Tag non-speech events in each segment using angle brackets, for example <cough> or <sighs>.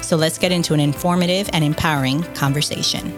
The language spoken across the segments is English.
So let's get into an informative and empowering conversation.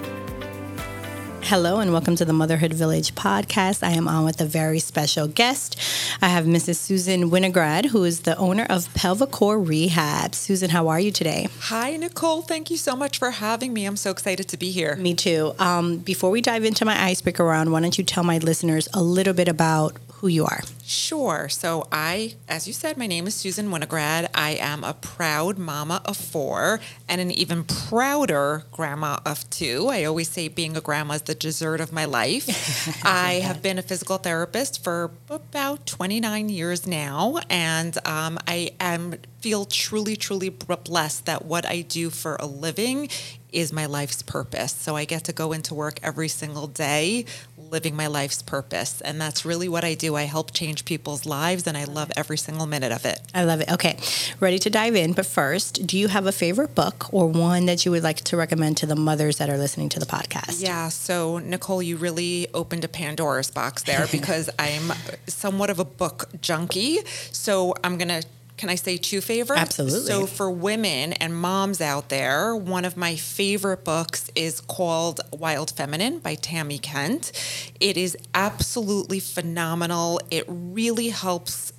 Hello and welcome to the Motherhood Village podcast. I am on with a very special guest. I have Mrs. Susan Winograd, who is the owner of Pelvicore Rehab. Susan, how are you today? Hi, Nicole. Thank you so much for having me. I'm so excited to be here. Me too. Um, before we dive into my icebreaker round, why don't you tell my listeners a little bit about who you are? Sure. So, I, as you said, my name is Susan Winograd. I am a proud mama of four and an even prouder grandma of two. I always say being a grandma is the dessert of my life. <laughs> I have been a physical therapist for about 29 years now, and um, I am feel truly, truly blessed that what I do for a living is my life's purpose. So I get to go into work every single day living my life's purpose. And that's really what I do. I help change people's lives and I love every single minute of it. I love it. Okay, ready to dive in. But first, do you have a favorite book or one that you would like to recommend to the mothers that are listening to the podcast? Yeah. So, Nicole, you really opened a Pandora's box there <laughs> because I'm somewhat of a book junkie. So I'm going to can I say two favorites? Absolutely. So, for women and moms out there, one of my favorite books is called Wild Feminine by Tami Kent. It is absolutely phenomenal. It really helps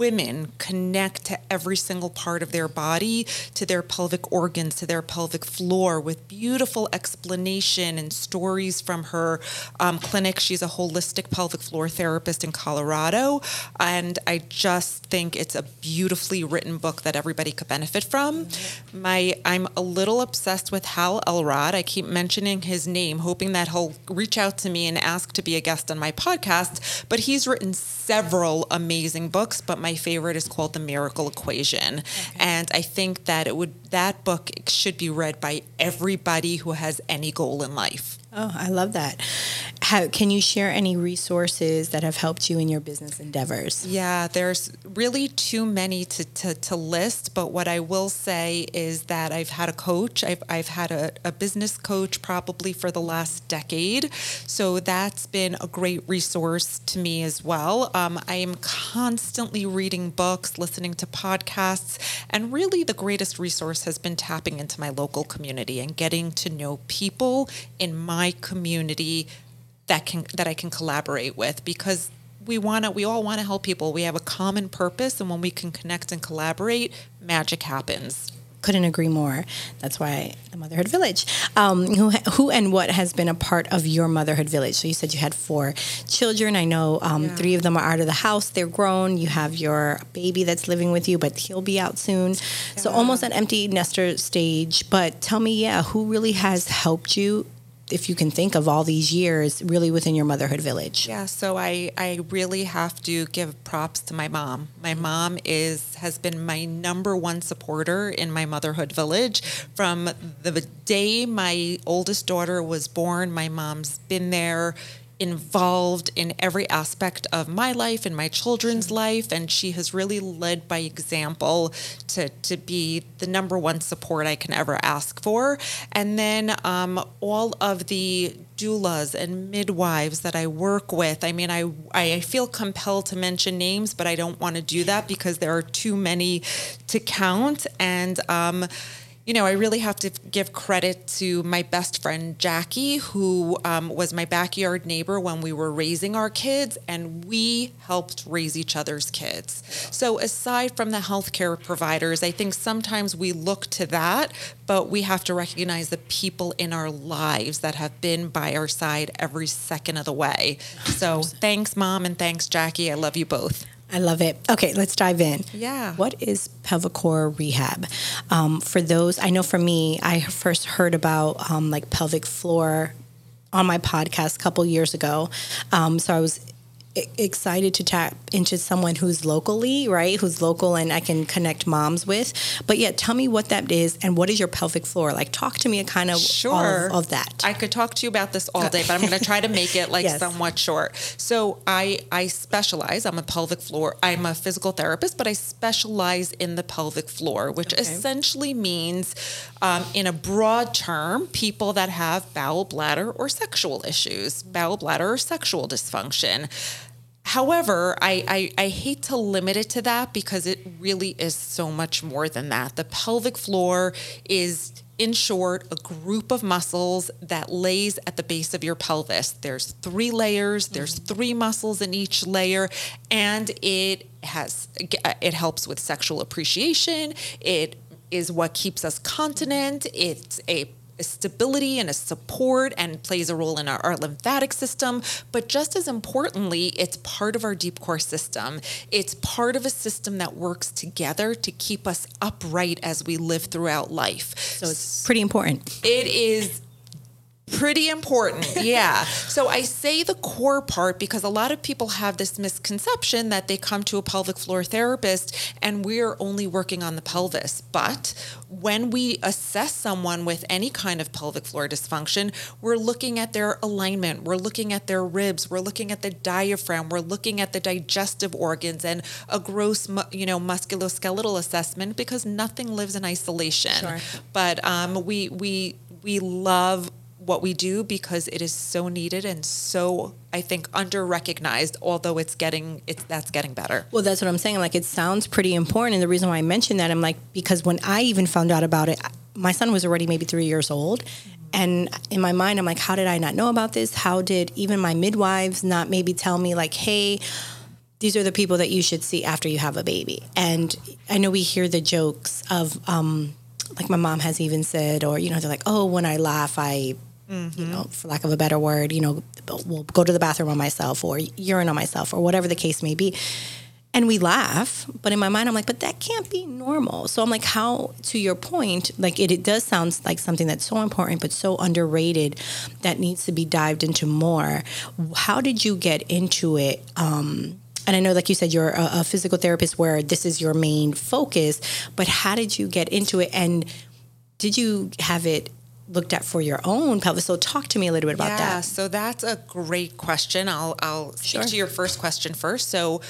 women connect to every single part of their body, to their pelvic organs, to their pelvic floor with beautiful explanation and stories from her um, clinic. She's a holistic pelvic floor therapist in Colorado. And I just think it's a beautifully written book that everybody could benefit from. Mm-hmm. My I'm a little obsessed with Hal Elrod. I keep mentioning his name, hoping that he'll reach out to me and ask to be a guest on my podcast. But he's written several amazing books, but my favorite is called The Miracle Equation. Okay. And I think that it would that book should be read by everybody who has any goal in life. Oh, I love that. How, can you share any resources that have helped you in your business endeavors? Yeah, there's really too many to, to, to list, but what I will say is that I've had a coach. I've, I've had a, a business coach probably for the last decade. So that's been a great resource to me as well. Um, I am constantly reading books, listening to podcasts, and really the greatest resource has been tapping into my local community and getting to know people in my my community that can that I can collaborate with because we want to we all want to help people. We have a common purpose and when we can connect and collaborate magic happens. Couldn't agree more. That's why the motherhood village. Um, who, who and what has been a part of your motherhood village? So you said you had four children. I know um, yeah. three of them are out of the house. They're grown. You have your baby that's living with you but he'll be out soon. Yeah. so almost an empty nester stage but tell me yeah who really has helped you if you can think of all these years really within your motherhood village? Yeah, so I, I really have to give props to my mom. My mom is has been my number one supporter in my motherhood village. From the day my oldest daughter was born, my mom's been there involved in every aspect of my life and my children's life and she has really led by example to, to be the number one support i can ever ask for. And then um, all of the doulas and midwives that i work with i mean I, I feel compelled to mention names but i don't want to do that because there are too many to count. And um, you know, I really have to give credit to my best friend Jackie, who um, was my backyard neighbor when we were raising our kids, and we helped raise each other's kids. So, aside from the healthcare providers, I think sometimes we look to that, but we have to recognize the people in our lives that have been by our side every second of the way. So, thanks, Mom, and thanks, Jackie. I love you both. I love it. Okay, let's dive in. Yeah. What is Pelvicore Rehab? Um, for those, I know for me, I first heard about um, like pelvic floor on my podcast a couple years ago. Um, so I was excited to tap into someone who's locally, right? Who's local and I can connect moms with. But yeah, tell me what that is and what is your pelvic floor? Like talk to me a kind of sure. of, of that. I could talk to you about this all day, but I'm going to try to make it like <laughs> yes. somewhat short. So I I specialize, I'm a pelvic floor, I'm a physical therapist, but I specialize in the pelvic floor, which okay. essentially means um, in a broad term, people that have bowel bladder or sexual issues, bowel bladder or sexual dysfunction. However, I, I, I, hate to limit it to that because it really is so much more than that. The pelvic floor is, in short, a group of muscles that lays at the base of your pelvis. There's three layers, there's mm-hmm. three muscles in each layer, and it has it helps with sexual appreciation. It is what keeps us continent. It's a a stability and a support and plays a role in our, our, lymphatic system. But just as importantly, it's part of our deep core system. It's part of a system that works together to keep us upright as we live throughout life. So it's pretty important. It is Pretty important, <laughs> yeah. so I say the core part because a lot of people have this misconception that they come to a pelvic floor therapist and we're only working on the pelvis. But when we assess someone with any kind of pelvic floor dysfunction, we're looking at their alignment, we're looking at their ribs, we're looking at the diaphragm, we're looking at the digestive organs and a gross, you know, musculoskeletal assessment because nothing lives in isolation. Sure. But um, we we we love what we do because it is so needed and so I think under recognized although it's getting it's that's getting better. Well that's what I'm saying. Like it sounds pretty important. And the reason why I mentioned that I'm like because when I even found out about it my son was already maybe 3 years old. And in my mind I'm like how did I not know about this? How did even my midwives not maybe tell me like hey these are the people that you should see after you have a baby? And I know we hear the jokes of um like my mom has even said or you know they're like oh when I laugh I Mm-hmm. you know, for lack of a better word, you know, we'll go to the bathroom on myself or urine on myself or whatever the case may be. And we laugh, but in my mind, I'm like, but that can't be normal. So I'm like, how, to your point, like it, it does sound like something that's so important, but so underrated that needs to be dived into more. How did you get into it? Um, and I know, like you said, you're a, a physical therapist where this is your main focus, but how did you get into it? And did you have it looked at for your own pelvis. So talk to me a little bit about yeah, that. Yeah, so that's a great question. I'll I'll speak sure. to your first question first. So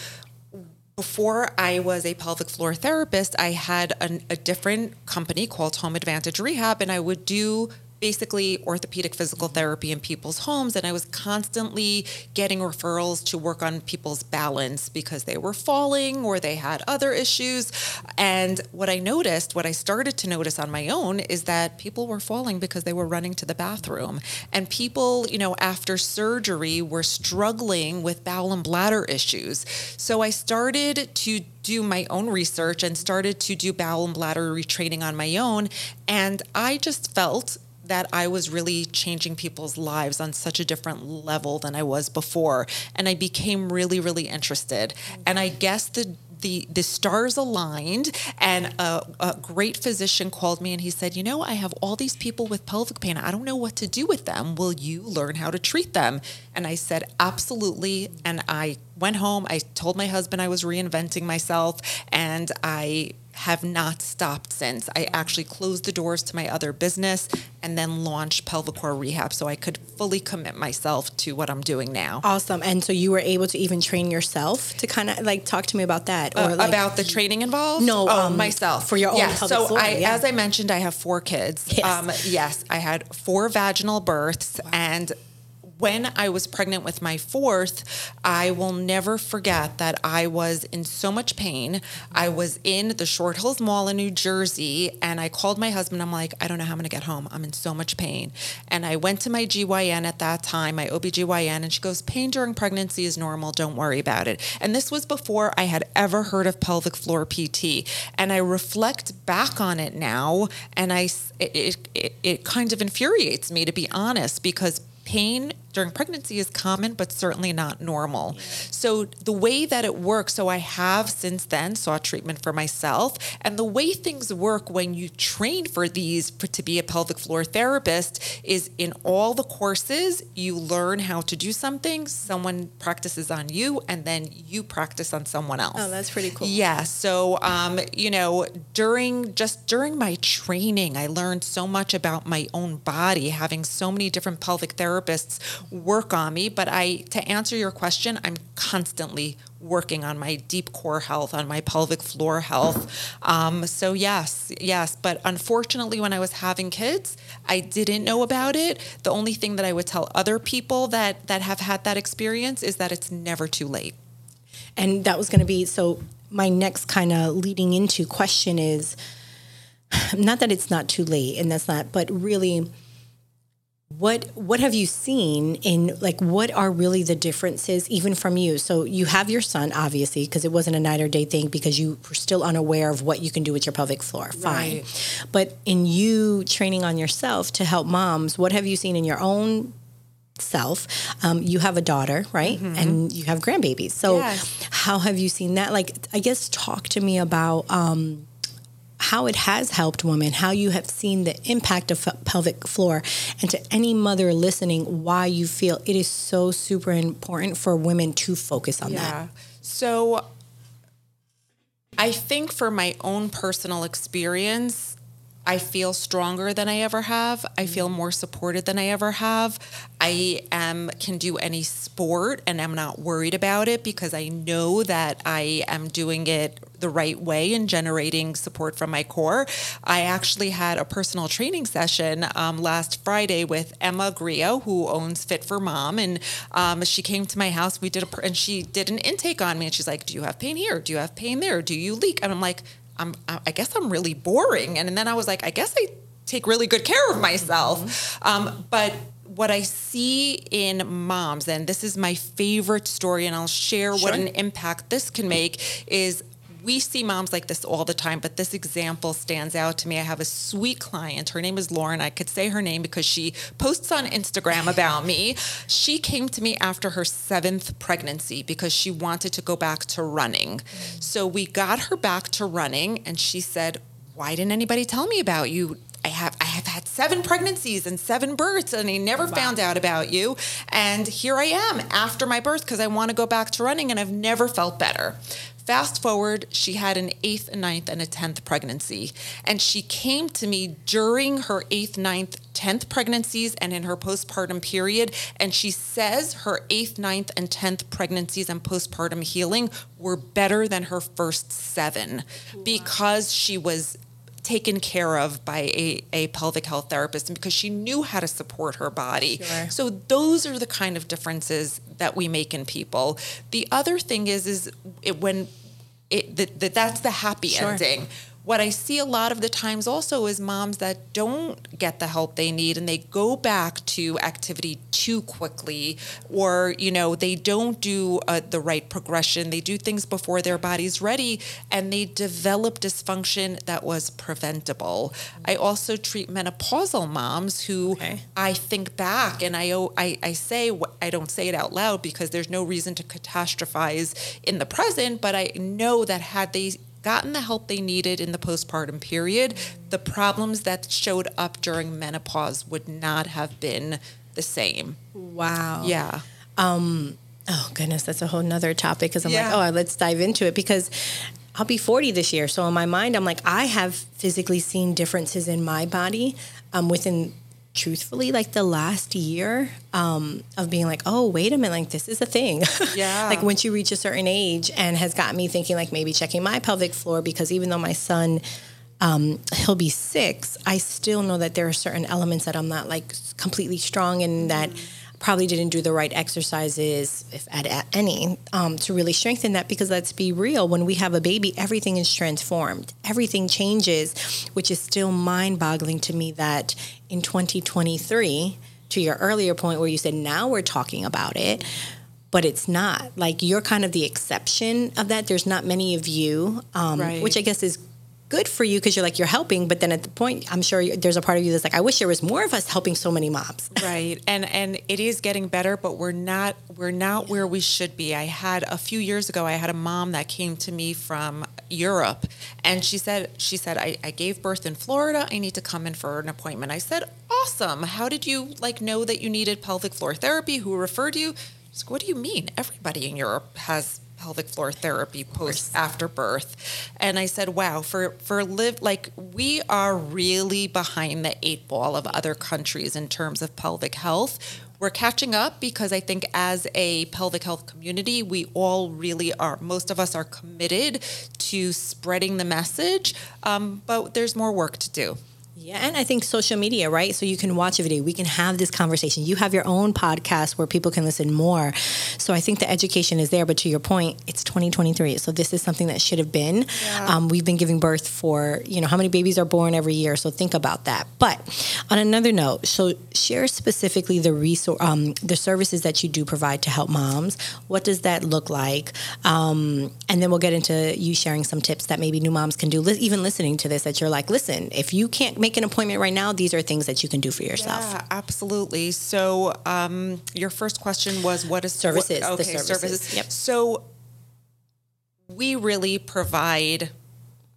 before I was a pelvic floor therapist, I had an, a different company called Home Advantage Rehab, and I would do basically orthopedic physical therapy in people's homes. And I was constantly getting referrals to work on people's balance because they were falling or they had other issues. And what I noticed, what I started to notice on my own, is that people were falling because they were running to the bathroom. And people, you know, after surgery were struggling with bowel and bladder issues. So I started to do my own research and started to do bowel and bladder retraining on my own. And I just felt that I was really changing people's lives on such a different level than I was before. And I became really, really interested. And I guess the the the stars aligned and a, a, great physician called me and he said you know i have all these people with pelvic pain i don't know what to do with them will you learn how to treat them and i said absolutely and i went home i told my husband i was reinventing myself and i have not stopped since. I actually closed the doors to my other business and then launched Pelvicore Rehab so I could fully commit myself to what I'm doing now. Awesome. And so you were able to even train yourself to kind of like talk to me about that or uh, like, about the training involved? No, oh, um, myself. For your own yeah, so floor, I, yeah. as I mentioned, I have four kids. Yes. Um, yes, I had four vaginal births wow. and when I was pregnant with my fourth, I will never forget that I was in so much pain. I was in the Short Hills Mall in New Jersey and I called my husband. I'm like, I don't know how I'm going to get home. I'm in so much pain. And I went to my GYN at that time, my OBGYN, and she goes, Pain during pregnancy is normal. Don't worry about it. And this was before I had ever heard of pelvic floor PT. And I reflect back on it now and I, it, it, it kind of infuriates me to be honest because pain during pregnancy is common, but certainly not normal. So the way that it works, so I have since then sought treatment for myself, and the way things work when you train for these for, to be a pelvic floor therapist is in all the courses you learn how to do something, someone practices on you, and then you practice on someone else. Oh, that's pretty cool. Yeah. So, um, you know, during just during my training, I learned so much about my own body, having so many different pelvic therapists work on me. But I, to answer your question, I'm constantly working on my deep core health, on my pelvic floor health. Um, so yes, yes. But unfortunately, when I was having kids, I didn't know about it. The only thing that I would tell other people that that have had that experience is that it's never too late. And that was going to be so. My next kind of leading into question is <sighs> not that it's not too late, and that's not, but really what what have you seen in like what are really the differences even from you? So you have your son obviously because it wasn't a night or day thing because you were still unaware of what you can do with your pelvic floor. Fine. Right. but in you training on yourself to help moms what have you seen in your own self? Um, you have a daughter right? Mm-hmm. and you have grandbabies. So yes. how have you seen that? Like i guess talk to me about um, how it has helped women, how you have seen the impact of pelvic floor, and to any mother listening, why you feel it is so super important for women to focus on yeah. that. So I think for my own personal experience, I feel stronger than I ever have. I feel mm-hmm. more supported than I ever have. I am can do any sport and I'm not worried about it because I know that I am doing it the right way and generating support from my core. I actually had a personal training session um, last Friday with Emma Grio, who owns Fit for Mom, and um, she came to my house. We did a and she did an intake on me, and she's like, "Do you have pain here? Do you have pain there? Do you leak?" And I'm like, I'm, I guess I'm really boring. And, and then I was like, I guess I take really good care of myself. Mm-hmm. Um, but what I see in moms, and this is my favorite story, and I'll share sure. what an impact this can make, is we see moms like this all the time, but this example stands out to me. I have a sweet client. Her name is Lauren. I could say her name because she posts on Instagram about me. She came to me after her seventh pregnancy because she wanted to go back to running. So we got her back to running, and she said, why didn't anybody tell me about you? I have I have had seven pregnancies and seven births and I never wow. found out about you and here I am after my birth because I want to go back to running and I've never felt better. Fast forward, she had an eighth, a ninth, and a 10th pregnancy. And she came to me during her eighth, ninth, 10th pregnancies and in her postpartum period. And she says her eighth, ninth, and 10th pregnancies and postpartum healing were better than her first seven wow. because she was taken care of by a, a pelvic health therapist and because she knew how to support her body. Sure. So those are the kind of differences that we make in people. The other thing is is it, when it, that, that's the happy sure. ending what I see a lot of the times also is moms that don't get the help they need and they go back to activity too quickly or you know they don't do uh, the right progression they do things before their body's ready and they develop dysfunction that was preventable I also treat menopausal moms who okay. I think back and I, I I say I don't say it out loud because there's no reason to catastrophize in the present but I know that had they gotten the help they needed in the postpartum period, the problems that showed up during menopause would not have been the same. Wow. Yeah. Um, oh goodness, that's a whole nother topic because I'm yeah. like, oh, let's dive into it because I'll be 40 this year. So in my mind, I'm like, I have physically seen differences in my body um, within truthfully like the last year um, of being like oh wait a minute like this is a thing. <laughs> Yeah. Like once you reach a certain age and has got me thinking like maybe checking my pelvic floor because even though my son um, he'll be six i still know that there are certain elements that i'm not like completely strong in that mm-hmm probably didn't do the right exercises, if at, at any, um, to really strengthen that. Because let's be real, when we have a baby, everything is transformed, everything changes, which is still mind boggling to me that in 2023, to your earlier point where you said now we're talking about it. But it's not like you're kind of the exception of that. There's not many of you, um, right. which I guess is good for you because you're like you're helping but then at the point i'm sure there's a part of you that's like i wish there was more of us helping so many moms <laughs> right and and it is getting better but we're not we're not where we should be. I had a few years ago i had a mom that came to me from europe and she said she said I, I gave birth in florida. I need to come in for an appointment. I said awesome. How did you like know that you needed pelvic floor therapy? Who referred you? She's like, what do you mean? Everybody in europe has pelvic floor therapy post after birth. And I said, wow, for, for live, like we are really behind the eight ball of other countries in terms of pelvic health. We're catching up because I think as a pelvic health community, we all really are, most of us are committed to spreading the message, um, but there's more work to do. Yeah, and I think social media, right? So you can watch a video, we can have this conversation. You have your own podcast where people can listen more. So I think the education is there. But to your point, it's 2023. So this is something that should have been. Yeah. Um, we've been giving birth for, you know, how many babies are born every year. So think about that. But on another note, so share specifically the resource, um, the services that you do provide to help moms. What does that look like? Um, and then we'll get into you sharing some tips that maybe new moms can do. Even listening to this, that you're like, listen, if you can't make make an appointment right now, these are things that you can do for yourself. Yeah, absolutely. So, um, your first question was what is services? What, okay, services. services. Yep. So, we really provide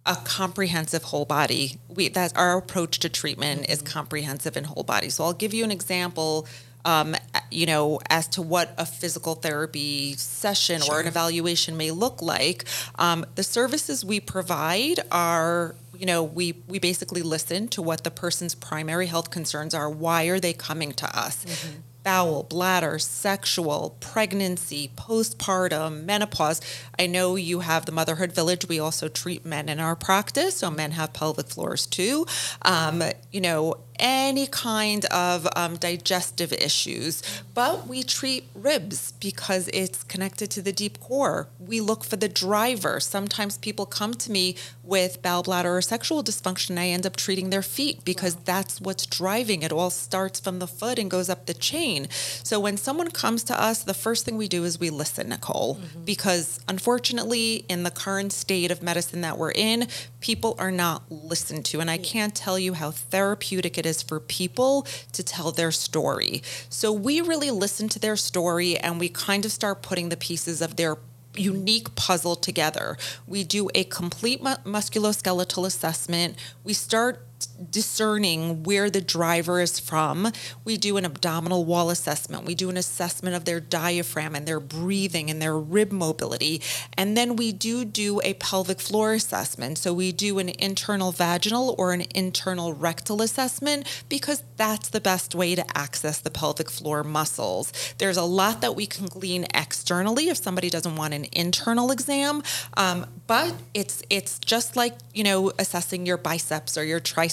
a comprehensive whole body. We that's our approach to treatment mm-hmm. is comprehensive and whole body. So I'll give you an example. Um, you know, as to what a physical therapy session sure. or an evaluation may look like. Um, the services we provide are you know, we we basically listen to what the person's primary health concerns are. Why are they coming to us? Mm-hmm bowel, bladder, sexual, pregnancy, postpartum, menopause. I know you have the Motherhood Village. We also treat men in our practice, so men have pelvic floors too. Um, you know, any kind of um, digestive issues, but we treat ribs because it's connected to the deep core. We look for the driver. Sometimes people come to me with bowel bladder or sexual dysfunction. I end up treating their feet because wow. that's what's driving it. All starts from the foot and goes up the chain. So when someone comes to us, the first thing we do is we listen, Nicole, mm-hmm. because unfortunately, in the current state of medicine that we're in, people are not listened to. And I can't tell you how therapeutic it is for people to tell their story. So we really listen to their story and we kind of start putting the pieces of their unique puzzle together. We do a complete mu- musculoskeletal assessment. We start discerning where the driver is from. We do an abdominal wall assessment. We do an assessment of their diaphragm and their breathing and their rib mobility. And then we do do a pelvic floor assessment. So we do an internal vaginal or an internal rectal assessment because that's the best way to access the pelvic floor muscles. There's a lot that we can glean externally if somebody doesn't want an internal exam, um, but it's it's just like you know assessing your biceps or your triceps.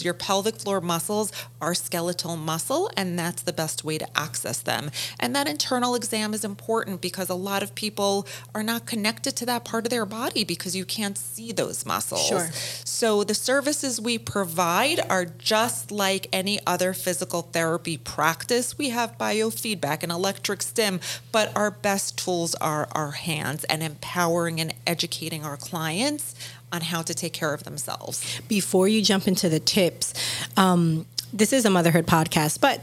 Your pelvic floor muscles are skeletal muscle, and that's the best way to access them. And that internal exam is important because a lot of people are not connected to that part of their body because you can't see those muscles. Sure. So the services we provide are just like any other physical therapy practice. We have biofeedback and electric stim, but our best tools are our hands and empowering and educating our clients on how to take care of themselves. Before you jump into the tips, um, this is a motherhood podcast, but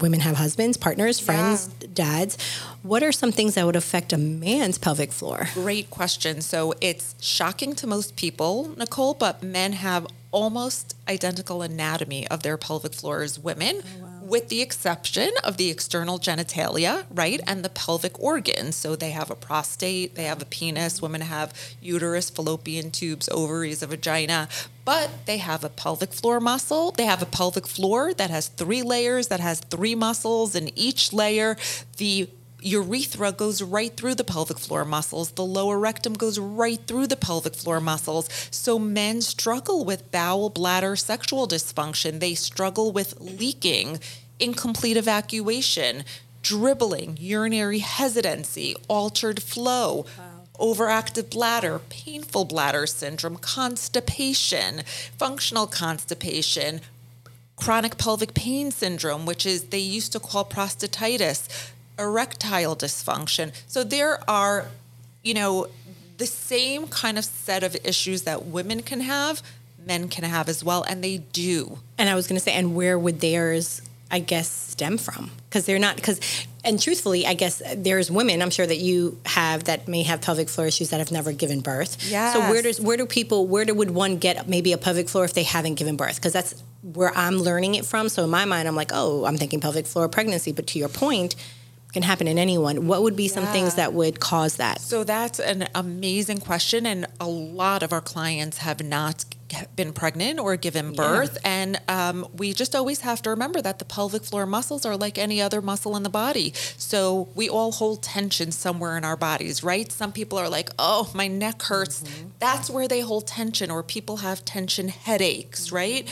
women have husbands, partners, friends, yeah. dads. What are some things that would affect a man's pelvic floor? Great question. So it's shocking to most people, Nicole, but men have almost identical anatomy of their pelvic floor as women. Oh, wow with the exception of the external genitalia, right, and the pelvic organs. So they have a prostate, they have a penis, women have uterus, fallopian tubes, ovaries, a vagina, but they have a pelvic floor muscle. They have a pelvic floor that has three layers, that has three muscles in each layer. The urethra goes right through the pelvic floor muscles. The lower rectum goes right through the pelvic floor muscles. So men struggle with bowel, bladder, sexual dysfunction. They struggle with leaking incomplete evacuation, dribbling, urinary hesitancy, altered flow. Wow overactive bladder, painful bladder syndrome, constipation, functional constipation, chronic pelvic pain syndrome, which is they used to call prostatitis, erectile dysfunction. So there are, you know, the same kind of set of issues that women can have, men can have as well, and they do. And I was going to say, and where would theirs, I guess, stem from? Because they're not, because, and truthfully, I guess there's women I'm sure that you have that may have pelvic floor issues that have never given birth. Yes. So where does, where do people, where do, would one get maybe a pelvic floor if they haven't given birth? Because that's where I'm learning it from. So in my mind, I'm like, oh, I'm thinking pelvic floor pregnancy. But to your point, can happen in anyone. What would be some Yeah. things that would cause that? So that's an amazing question, and a lot of our clients have not been pregnant or given birth, and um, we just always have to remember that the pelvic floor muscles are like any other muscle in the body. So we all hold tension somewhere in our bodies, right? Some people are like, "Oh, my neck hurts." That's where they hold tension, or people have tension headaches, right?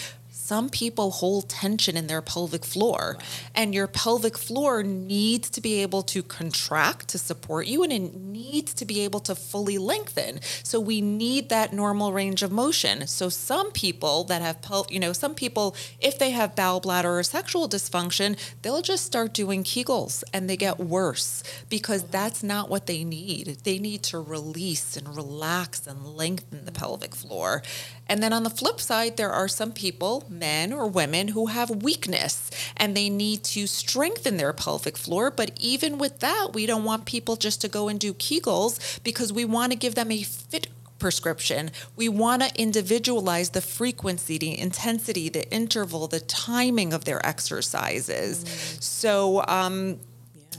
Some people hold tension in their pelvic floor and your pelvic floor needs to be able to contract to support you and it needs to be able to fully lengthen. So we need that normal range of motion. So some people that have pel- you know some people if they have bowel bladder or sexual dysfunction they'll just start doing kegels and they get worse because that's not what they need. They need to release and relax and lengthen the pelvic floor. And then on the flip side, there are some people, men or women, who have weakness and they need to strengthen their pelvic floor. But even with that, we don't want people just to go and do Kegels because we want to give them a fit prescription. We want to individualize the frequency, the intensity, the interval, the timing of their exercises. So, um,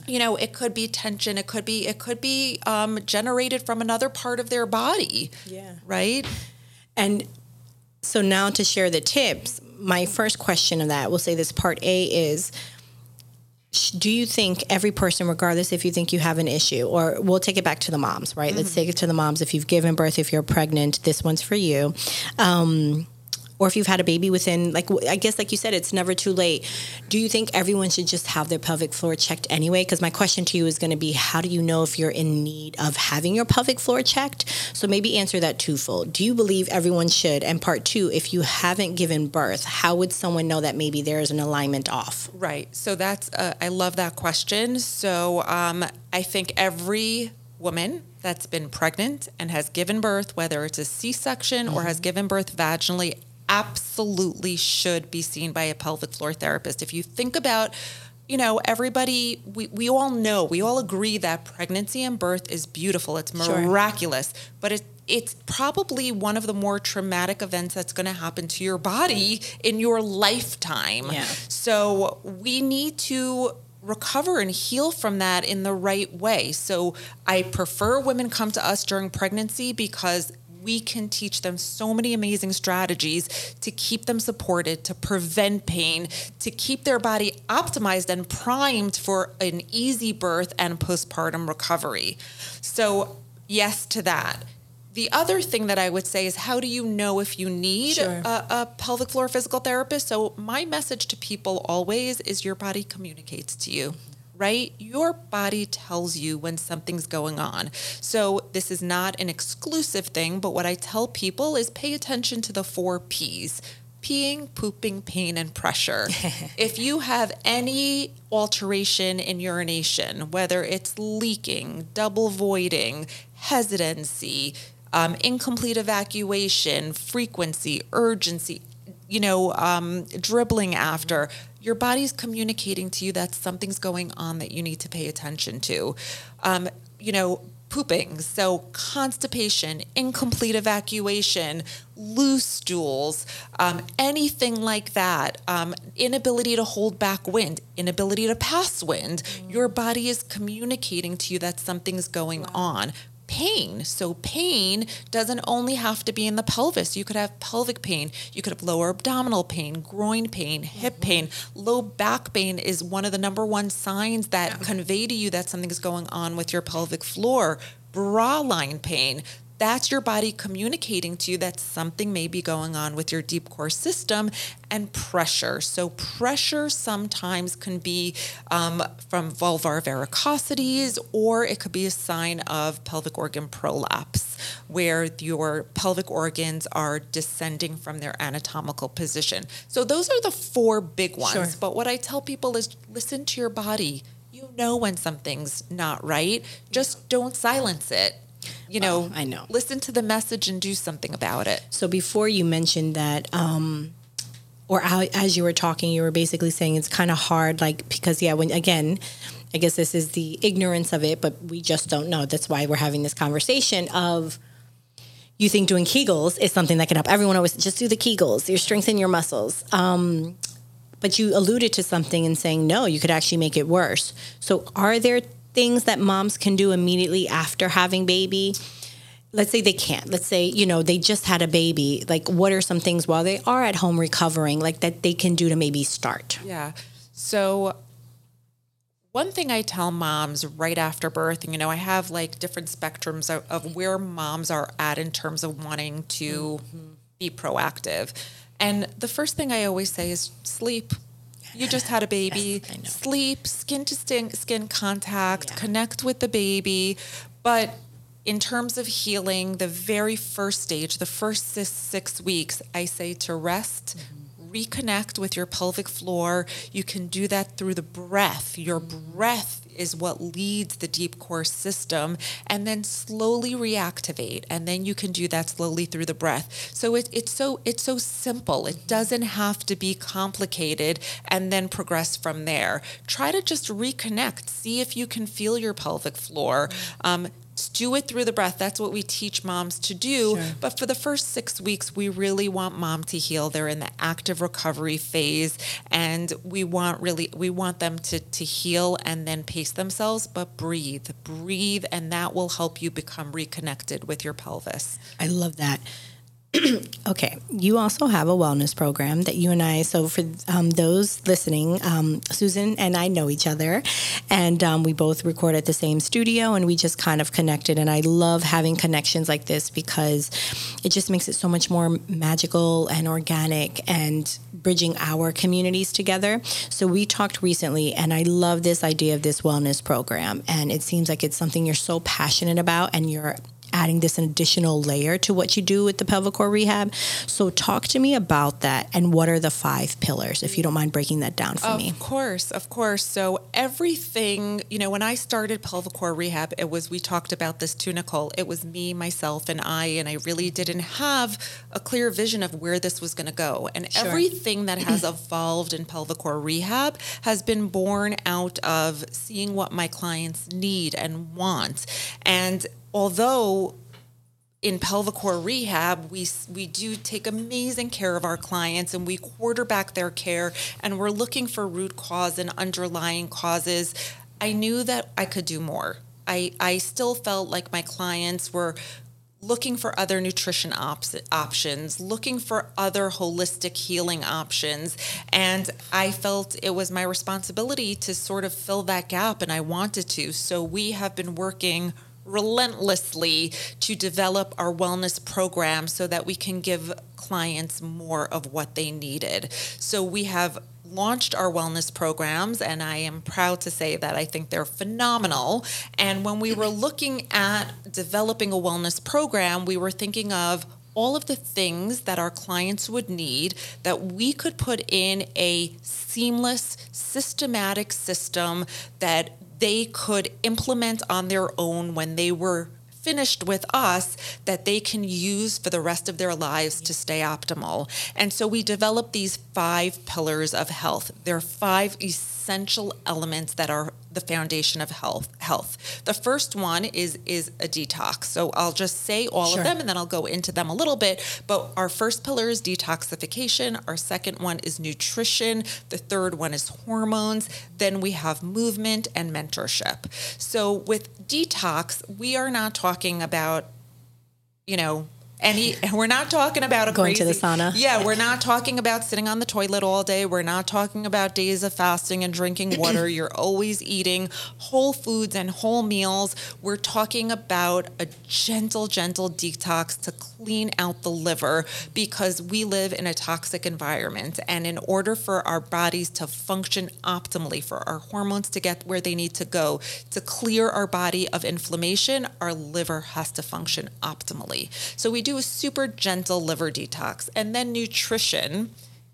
you know it could be tension it could be it could be um, generated from another part of their body Yeah. right And so now to share the tips, my first question of that, we'll say this part A is do you think every person, regardless if you think you have an issue, or we'll take it back to the moms, right? Let's take it to the moms. If you've given birth, if you're pregnant, this one's for you. Um, or if you've had a baby within, like, I guess, like you said, it's never too late. Do you think everyone should just have their pelvic floor checked anyway? Because my question to you is going to be how do you know if you're in need of having your pelvic floor checked? So maybe answer that twofold. Do you believe everyone should? And part two, if you haven't given birth, how would someone know that maybe there is an alignment off? Right. So that's, uh, I love that question. So um, I think every woman that's been pregnant and has given birth, whether it's a C section or has given birth vaginally, absolutely should be seen by a pelvic floor therapist. If you think about, you know, everybody, we, we all know, we all agree that pregnancy and birth is beautiful. It's Sure. miraculous, but it, it's probably one of the more traumatic events that's going to happen to your body in your lifetime. Yeah. So we need to recover and heal from that in the right way. So I prefer women come to us during pregnancy because we can teach them so many amazing strategies to keep them supported, to prevent pain, to keep their body optimized and primed for an easy birth and postpartum recovery. So, yes to that. The other thing that I would say is how do you know if you need Sure. a, a pelvic floor physical therapist? So, my message to people always is your body communicates to you, right? Your body tells you when something's going on. So, this is not an exclusive thing, but what I tell people is pay attention to the four P's peeing, pooping, pain, and pressure. <laughs> if you have any alteration in urination, whether it's leaking, double voiding, hesitancy, um, incomplete evacuation, frequency, urgency, you know, um, dribbling after, your body's communicating to you that something's going on that you need to pay attention to. Um, you know, pooping, so constipation, incomplete evacuation, loose stools, um, anything like that, um, inability to hold back wind, inability to pass wind, your body is communicating to you that something's going on pain. So pain doesn't only have to be in the pelvis. You could have pelvic pain, you could have lower abdominal pain, groin pain, hip mm-hmm. pain. Low back pain is one of the number one signs that convey to you that something is going on with your pelvic floor. Bra line pain. That's your body communicating to you that something may be going on with your deep core system and pressure. So, pressure sometimes can be um, from vulvar varicosities, or it could be a sign of pelvic organ prolapse, where your pelvic organs are descending from their anatomical position. So, those are the four big ones. Sure. But what I tell people is listen to your body. You know when something's not right, just don't silence it. You know, Oh, I know. listen to the message and do something about it. So before you mentioned that, um, or how, as you were talking, you were basically saying it's kind of hard, like because yeah, when again, I guess this is the ignorance of it, but we just don't know. That's why we're having this conversation of. You think doing Kegels is something that can help everyone always just do the Kegels. You strengthen your muscles. Um, but you alluded to something and saying no, you could actually make it worse. So are there things that moms can do immediately after having baby? let's say they can't let's say you know they just had a baby like what are some things while they are at home recovering like that they can do to maybe start Yeah. So one thing I tell moms right after birth, you know, I have like different spectrums of, of where moms are at in terms of wanting to mm-hmm. be proactive. And the first thing I always say is sleep. You just had a baby. Yes, Sleep, skin to skin, skin contact, connect with the baby. But in terms of healing, the very first stage, the first six, six weeks, I say to rest, mm-hmm. Reconnect with your pelvic floor. You can do that through the breath. Your breath is what leads the deep core system and then slowly reactivate and then you can do that slowly through the breath. So it, it's so it's so simple. It doesn't have to be complicated and then progress from there. Try to just reconnect. See if you can feel your pelvic floor. Um, do it through the breath. That's what we teach moms to do. Sure. But for the first six weeks, we really want mom to heal. They're in the active recovery phase, and we want really we want them to to heal and then pace themselves. But breathe, breathe, and that will help you become reconnected with your pelvis. i love that <clears throat> okay you also have a wellness program that you and i so for um, those listening um, susan and i know each other and um, we both record at the same studio and we just kind of connected and i love having connections like this because it just makes it so much more magical and organic and bridging our communities together. So we talked recently and i love this idea of this wellness program and it seems like it's something you're so passionate about and you're adding this additional layer to what you do with the Pelvicore Rehab. So talk to me about that and what are the five pillars if you don't mind breaking that down for me. Of course, of course. So everything, you know, when I started Pelvicore Rehab, it was we talked about this too, Nicole. It was me, myself, and I, and I really didn't have a clear vision of where this was going to go. And Sure. everything that has <clears throat> evolved in Pelvicore Rehab has been born out of seeing what my clients need and want. And although in Pelvicore Rehab, we we do take amazing care of our clients and we quarterback their care and we're looking for root cause and underlying causes. I knew that I could do more. I I still felt like my clients were looking for other nutrition ops- options, looking for other holistic healing options. And I felt it was my responsibility to sort of fill that gap, and I wanted to. So we have been working relentlessly to develop our wellness program so that we can give clients more of what they needed. So we have launched our wellness programs and I am proud to say that I think they're phenomenal. And when we were looking at developing a wellness program, we were thinking of all of the things that our clients would need that we could put in a seamless, systematic system that they could implement on their own when they were finished with us that they can use for the rest of their lives to stay optimal. And so we developed these five pillars of health. There are five essential elements that are the foundation of health health. The first one is is a detox. So I'll just say all Sure. of them and then I'll go into them a little bit. But our first pillar is detoxification. Our second one is nutrition. The third one is hormones. Then we have movement and mentorship. So with detox, we are not talking about, you know, any we're not talking about a Going to the sauna? Yeah, we're not talking about sitting on the toilet all day. We're not talking about days of fasting and drinking <clears throat> water. You're always eating whole foods and whole meals. We're talking about a gentle, gentle detox to clean out the liver because we live in a toxic environment. And in order for our bodies to function optimally, for our hormones to get where they need to go, to clear our body of inflammation, our liver has to function optimally. So we do a super gentle liver detox. And then nutrition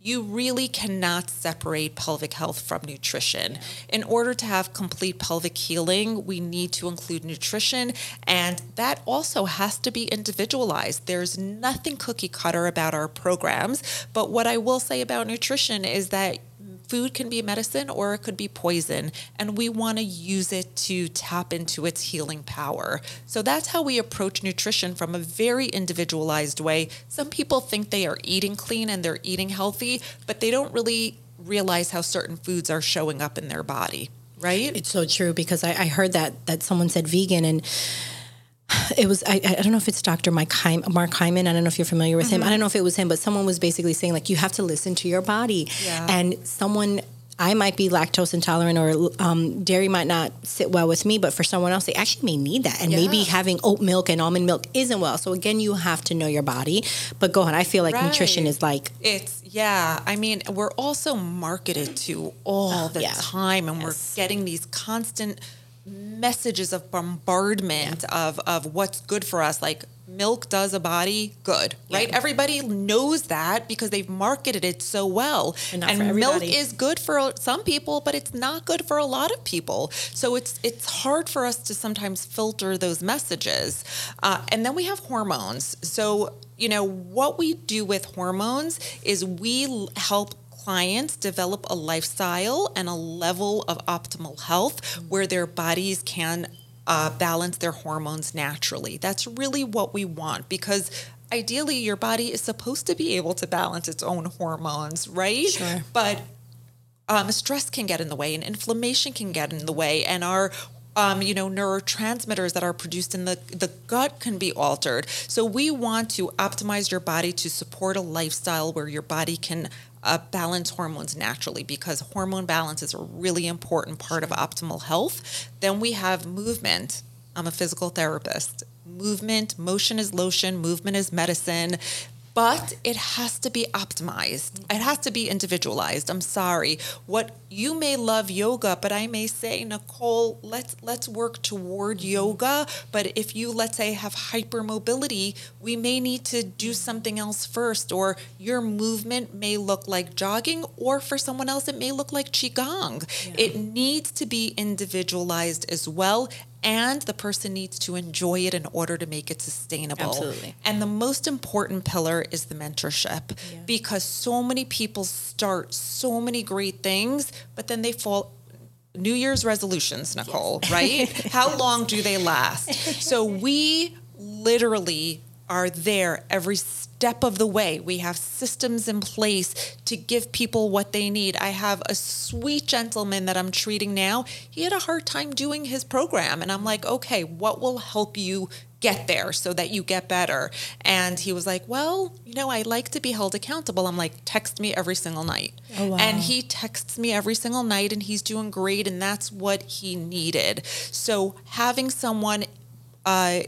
you really cannot separate pelvic health from nutrition. In order to have complete pelvic healing, we need to include nutrition, and that also has to be individualized. There's nothing cookie cutter about our programs, but what I will say about nutrition is that food can be medicine or it could be poison, and we want to use it to tap into its healing power. So that's how we approach nutrition from a very individualized way. Some people think they are eating clean and they're eating healthy, but they don't really realize how certain foods are showing up in their body. Right? It's so true because I, I heard that that someone said vegan and <sighs> it was I, I don't know if it's Dr. Mike Heim, Mark Hyman. I don't know if you're familiar with mm-hmm. him. I don't know if it was him, but someone was basically saying like you have to listen to your body. Yeah. And someone I might be lactose intolerant or um, dairy might not sit well with me, but for someone else, they actually may need that. And yeah. maybe having oat milk and almond milk isn't well. So again, you have to know your body. But go ahead. I feel like right. nutrition is like it's yeah. I mean, we're also marketed to all the yeah. time, and yes. we're getting these constant messages of bombardment yeah. of of what's good for us. Like milk does a body good right? Yeah. everybody knows that because they've marketed it so well. And, and milk is good for some people but it's not good for a lot of people. So it's it's hard for us to sometimes filter those messages. Uh, and then we have hormones. So you know what we do with hormones is we help clients develop a lifestyle and a level of optimal health mm-hmm. where their bodies can uh, balance their hormones naturally. That's really what we want because ideally your body is supposed to be able to balance its own hormones, right? Sure. But um, stress can get in the way and inflammation can get in the way and our um, you know, neurotransmitters that are produced in the, the gut can be altered. So we want to optimize your body to support a lifestyle where your body can uh, balance hormones naturally because hormone balance is a really important part of optimal health. Then we have movement. I'm a physical therapist. Movement, motion is lotion, movement is medicine but it has to be optimized. It has to be individualized. I'm sorry. What you may love yoga, but I may say, Nicole, let's let's work toward yoga. But if you let's say have hypermobility, we may need to do something else first. Or your movement may look like jogging, or for someone else it may look like qigong. Yeah. It needs to be individualized as well and the person needs to enjoy it in order to make it sustainable. Absolutely. And the most important pillar is the mentorship yeah. because so many people start so many great things, but then they fall New Year's resolutions, Nicole, yes. right? <laughs> How yes. long do they last? So we literally are there every step of the way. We have systems in place to give people what they need. I have a sweet gentleman that I'm treating now. He had a hard time doing his program. And I'm like, okay, what will help you get there so that you get better? And he was like, well, you know, I like to be held accountable. I'm like, text me every single night. Oh, wow. And he texts me every single night and he's doing great. And that's what he needed. So having someone, uh,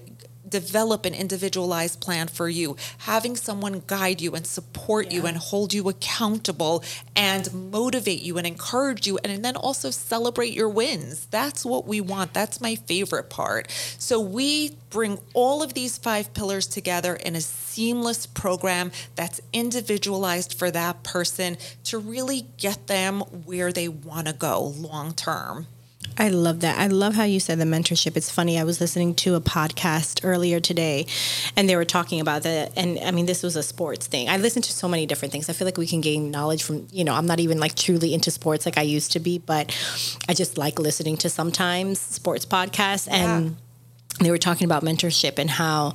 develop an individualized plan for you, having someone guide you and support yeah. you and hold you accountable and motivate you and encourage you and then also celebrate your wins. That's what we want. That's my favorite part. So we bring all of these five pillars together in a seamless program that's individualized for that person to really get them where they want to go long term. I love that. I love how you said the mentorship. It's funny. I was listening to a podcast earlier today and they were talking about that. And I mean, this was a sports thing. I listen to so many different things. I feel like we can gain knowledge from, you know, I'm not even like truly into sports like I used to be, but I just like listening to sometimes sports podcasts. And yeah. they were talking about mentorship and how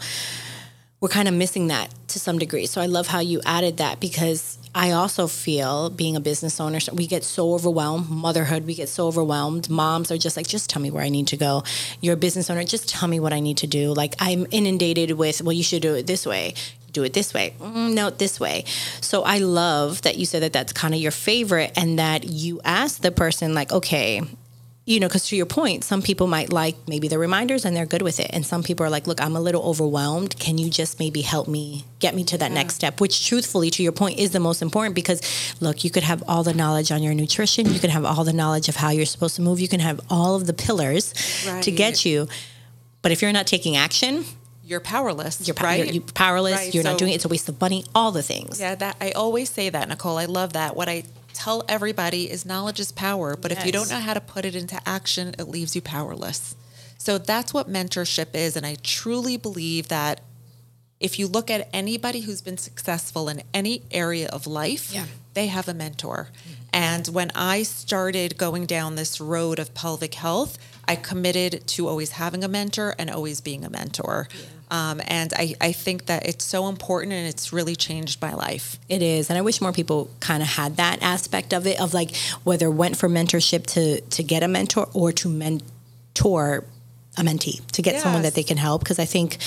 we're kind of missing that to some degree. So I love how you added that because I also feel being a business owner, we get so overwhelmed. Motherhood, we get so overwhelmed. Moms are just like, just tell me where I need to go. You're a business owner, just tell me what I need to do. Like I'm inundated with, well, you should do it this way. Do it this way. Mm, no, this way. So I love that you said that that's kind of your favorite and that you ask the person, like, okay, you know, because to your point, some people might like maybe the reminders and they're good with it. And some people are like, look, I'm a little overwhelmed. Can you just maybe help me get me to that yeah. next step? Which, truthfully, to your point, is the most important because, look, you could have all the knowledge on your nutrition, you can have all the knowledge of how you're supposed to move, you can have all of the pillars right. to get you. But if you're not taking action, you're powerless, You're, right? you're, you're powerless. Right, You're not doing it. It's a waste of money. All the things. Yeah, that I always say that, Nicole. I love that. What I tell everybody is knowledge is power, but if you don't know how to put it into action, it leaves you powerless. So that's what mentorship is, and I truly believe that if you look at anybody who's been successful in any area of life, Yeah. they have a mentor. And when I started going down this road of pelvic health, I committed to always having a mentor and always being a mentor. Um, and I, I think that it's so important and it's really changed my life. It is, and I wish more people kind of had that aspect of it, of like whether went for mentorship to to get a mentor or to mentor a mentee to get someone that they can help. Because I think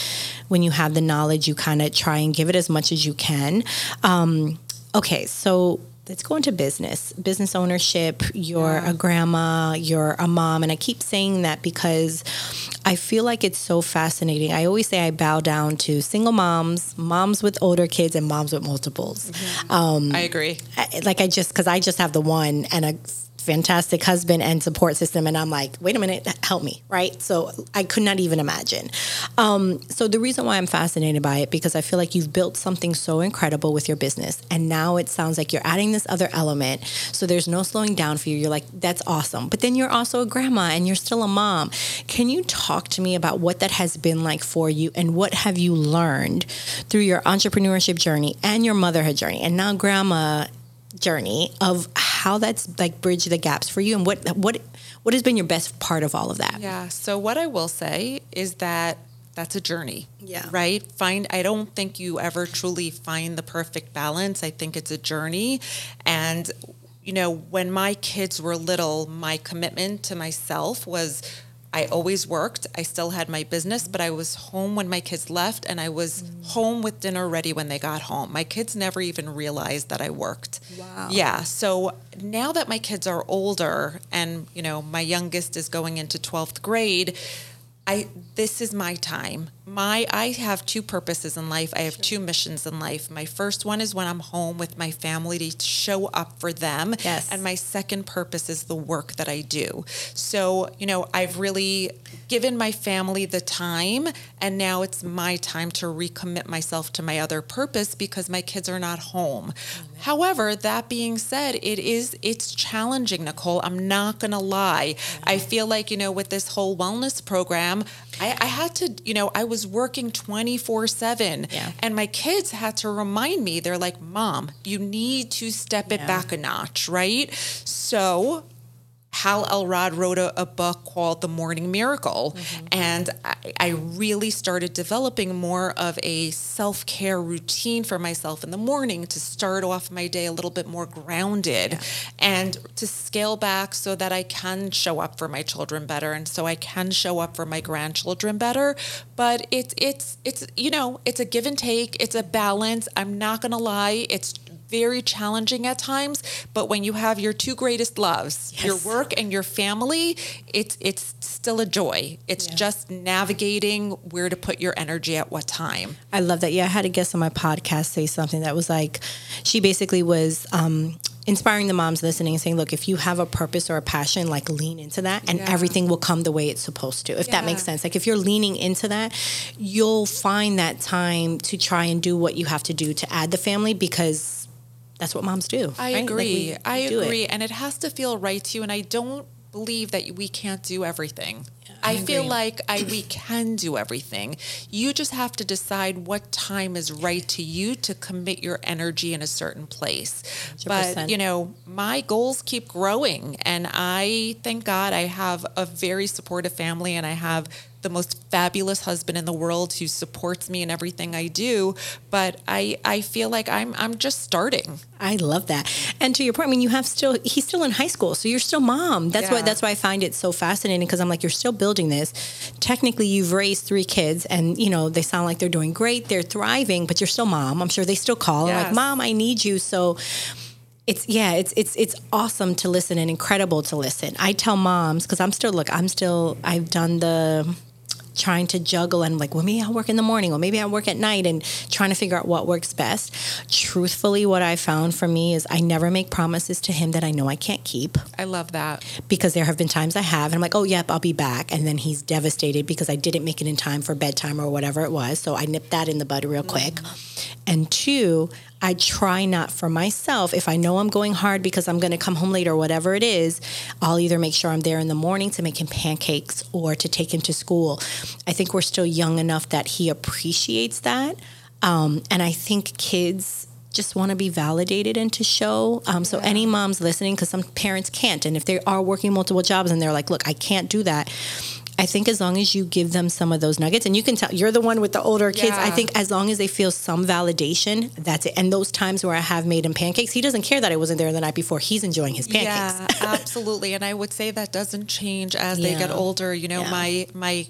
when you have the knowledge, you kind of try and give it as much as you can. Um, okay, so. Let's go into business, business ownership. You're a grandma, you're a mom. And I keep saying that because I feel like it's so fascinating. I always say I bow down to single moms, moms with older kids, and moms with multiples. Um, I agree. I- like I just because I just have the one and a fantastic husband and support system, and I'm like, wait a minute, help me, right? So I could not even imagine. Um, so the reason why I'm fascinated by it because I feel like you've built something so incredible with your business, and now it sounds like you're adding this other element. So there's no slowing down for you. You're like, that's awesome, but then you're also a grandma and you're still a mom. Can you talk to me about what that has been like for you, and what have you learned through your entrepreneurship journey and your motherhood journey, and now grandma journey of how that's like bridged the gaps for you and what what what has been your best part of all of that Yeah. So what I will say is that that's a journey. Yeah. Right? Find I don't think you ever truly find the perfect balance. I think it's a journey and you know, when my kids were little, my commitment to myself was I always worked. I still had my business, but I was home when my kids left and I was home with dinner ready when they got home. My kids never even realized that I worked. Wow. Yeah. So now that my kids are older and, you know, my youngest is going into 12th grade, I this is my time. My I have two purposes in life. I have two missions in life. My first one is when I'm home with my family to show up for them. Yes. And my second purpose is the work that I do. So, you know, I've really given my family the time and now it's my time to recommit myself to my other purpose because my kids are not home. Mm-hmm. However, that being said, it is it's challenging, Nicole. I'm not gonna lie. I mm-hmm. feel like, you know, with this whole wellness program, I, I had to, you know, I was working 24 7 Yeah. and my kids had to remind me, they're like, Mom, you need to step it Yeah. back a notch, right? So Hal Elrod wrote a, a book called The Morning Miracle. Mm-hmm. And I, I really started developing more of a self care routine for myself in the morning to start off my day a little bit more grounded and to scale back so that I can show up for my children better and so I can show up for my grandchildren better. But it's, it's, it's, you know, it's a give and take, it's a balance. I'm not going to lie. It's very challenging at times, but when you have your two greatest loves, your work and your family, it's it's still a joy. It's Yeah. just navigating where to put your energy at what time. I love that. Yeah, I had a guest on my podcast say something that was like, she basically was um, inspiring the moms listening, and saying, "Look, if you have a purpose or a passion, like lean into that, and Yeah. everything will come the way it's supposed to. If that makes sense. Like if you're leaning into that, you'll find that time to try and do what you have to do to add the family because that's what moms do. I right? Like, agree. we I do it. agree. And it has to feel right to you. And I don't believe that we can't do everything. I I, feel like I we can do everything. You just have to decide what time is right to you to commit your energy in a certain place. 100%. But you know, my goals keep growing and I thank God I have a very supportive family and I have the most fabulous husband in the world who supports me in everything I do. But I, I feel like I'm I'm just starting. I love that. And to your point, I mean, you have still he's still in high school, so you're still mom. That's why that's why I find it so fascinating because I'm like, you're still building this. Technically, you've raised three kids, and you know they sound like they're doing great, they're thriving, but you're still mom. I'm sure they still call and like, mom, I need you. So. It's yeah, it's it's it's awesome to listen and incredible to listen. I tell moms because I'm still look, I'm still I've done the trying to juggle and like, well, maybe I'll work in the morning or maybe I'll work at night and trying to figure out what works best. Truthfully, what I found for me is I never make promises to him that I know I can't keep. I love that. Because there have been times I have, and I'm like, oh, yep, I'll be back. And then he's devastated because I didn't make it in time for bedtime or whatever it was. So I nipped that in the bud real quick. Mm-hmm. And two, I try not for myself. If I know I'm going hard because I'm going to come home late or whatever it is, I'll either make sure I'm there in the morning to make him pancakes or to take him to school. I think we're still young enough that he appreciates that. Um, and I think kids just want to be validated and to show. Um, so, any moms listening, because some parents can't, and if they are working multiple jobs and they're like, look, I can't do that I think as long as you give them some of those nuggets, and you can tell you're the one with the older kids. Yeah. I think as long as they feel some validation, that's it. And those times where I have made him pancakes, he doesn't care that I wasn't there the night before. He's enjoying his pancakes. Yeah, <laughs> absolutely. And I would say that doesn't change as yeah. they get older. You know, yeah. my my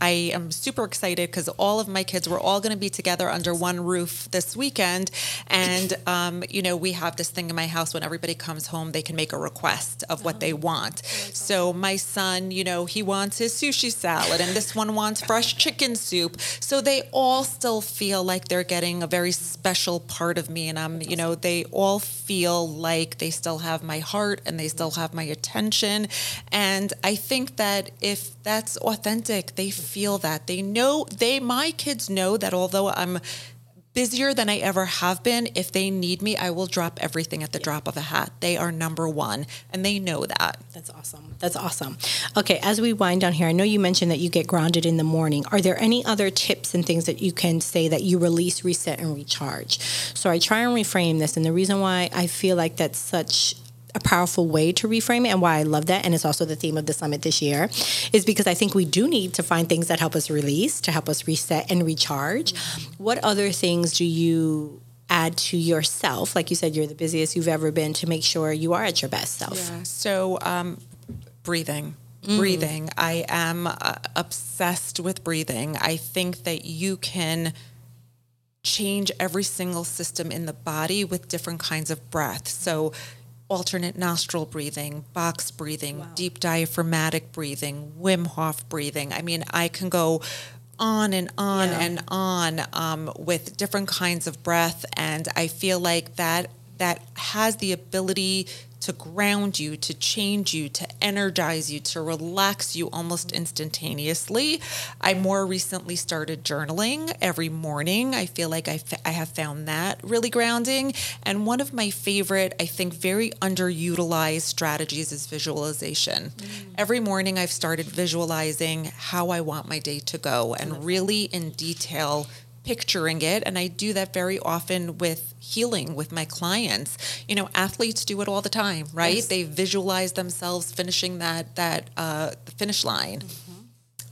I am super excited because all of my kids were all going to be together under one roof this weekend. And, um, you know, we have this thing in my house when everybody comes home, they can make a request of what they oh, want. So my son, you know, he wants his sushi salad, and this one wants fresh chicken soup. So they all still feel like they're getting a very special part of me. And I'm, you know, they all feel like they still have my heart and they still have my attention. And I think that if that's authentic, they feel that. They know they my kids know that although I'm busier than I ever have been, if they need me, I will drop everything at the drop of a hat. They are number one and they know that. That's awesome. That's awesome. Okay, as we wind down here, I know you mentioned that you get grounded in the morning. Are there any other tips and things that you can say that you release, reset, and recharge? So I try and reframe this. And the reason why I feel like that's such a powerful way to reframe it and why I love that and it's also the theme of the summit this year is because I think we do need to find things that help us release to help us reset and recharge. What other things do you add to yourself? Like you said, you're the busiest you've ever been to make sure you are at your best self. Yeah. So, um, breathing. Mm. Breathing. I am uh, obsessed with breathing. I think that you can change every single system in the body with different kinds of breath. So alternate nostril breathing, box breathing, wow. deep diaphragmatic breathing, Wim Hof breathing. I mean, I can go on and on yeah. and on um, with different kinds of breath, and I feel like that that has the ability to ground you, to change you, to energize you, to relax you almost instantaneously. I more recently started journaling every morning. I feel like I, f- I have found that really grounding. And one of my favorite, I think, very underutilized strategies is visualization. Mm. Every morning I've started visualizing how I want my day to go and really in detail picturing it and i do that very often with healing with my clients. You know athletes do it all the time right? Yes. they visualize themselves finishing that that uh, finish line. Mm-hmm.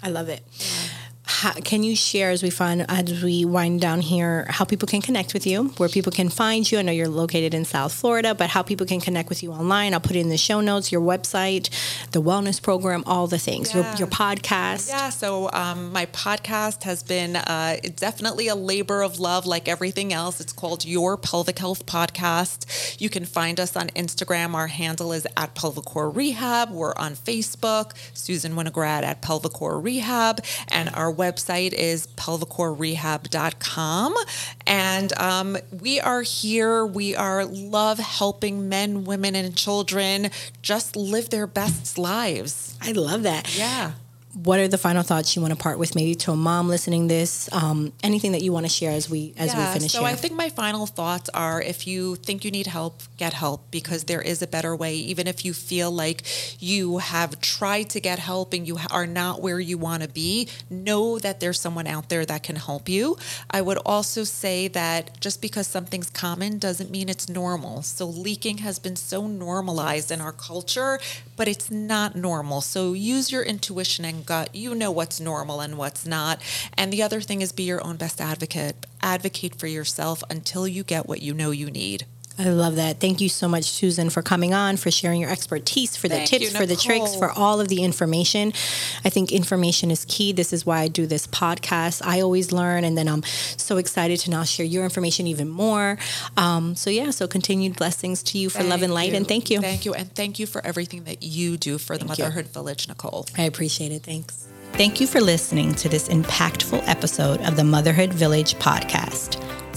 i love it. Yeah how, can you share as we find as we wind down here how people can connect with you, where people can find you? I know you're located in South Florida, but how people can connect with you online? I'll put it in the show notes, your website, the wellness program, all the things. Yeah. Your, your podcast. Yeah. So um, my podcast has been uh, definitely a labor of love, like everything else. It's called Your Pelvic Health Podcast. You can find us on Instagram. Our handle is at Pelvicore Rehab. We're on Facebook, Susan Winograd at Pelvicore Rehab, and our website website is pelvicorerehab.com. And um, we are here. We are love helping men, women, and children just live their best lives. I love that. Yeah what are the final thoughts you want to part with maybe to a mom listening this? Um, anything that you want to share as we as yeah, we finish so here? i think my final thoughts are if you think you need help get help because there is a better way. Even if you feel like you have tried to get help and you are not where you want to be know that there's someone out there that can help you. I would also say that just because something's common doesn't mean it's normal. So leaking has been so normalized in our culture but it's not normal. So use your intuition and gut. You know what's normal and what's not. And the other thing is be your own best advocate. Advocate for yourself until you get what you know you need. I love that. Thank you so much, Susan, for coming on, for sharing your expertise, for the Thank tips, you, for the tricks, for all of the information. I think information is key. This is why I do this podcast. I always learn, and then I'm so excited to now share your information even more. Um, so, yeah, so continued blessings to you for thank love and light, you. and thank you. Thank you. And thank you for everything that you do for the Motherhood you. Village, Nicole. I appreciate it. Thanks. Thank you for listening to this impactful episode of the Motherhood Village podcast.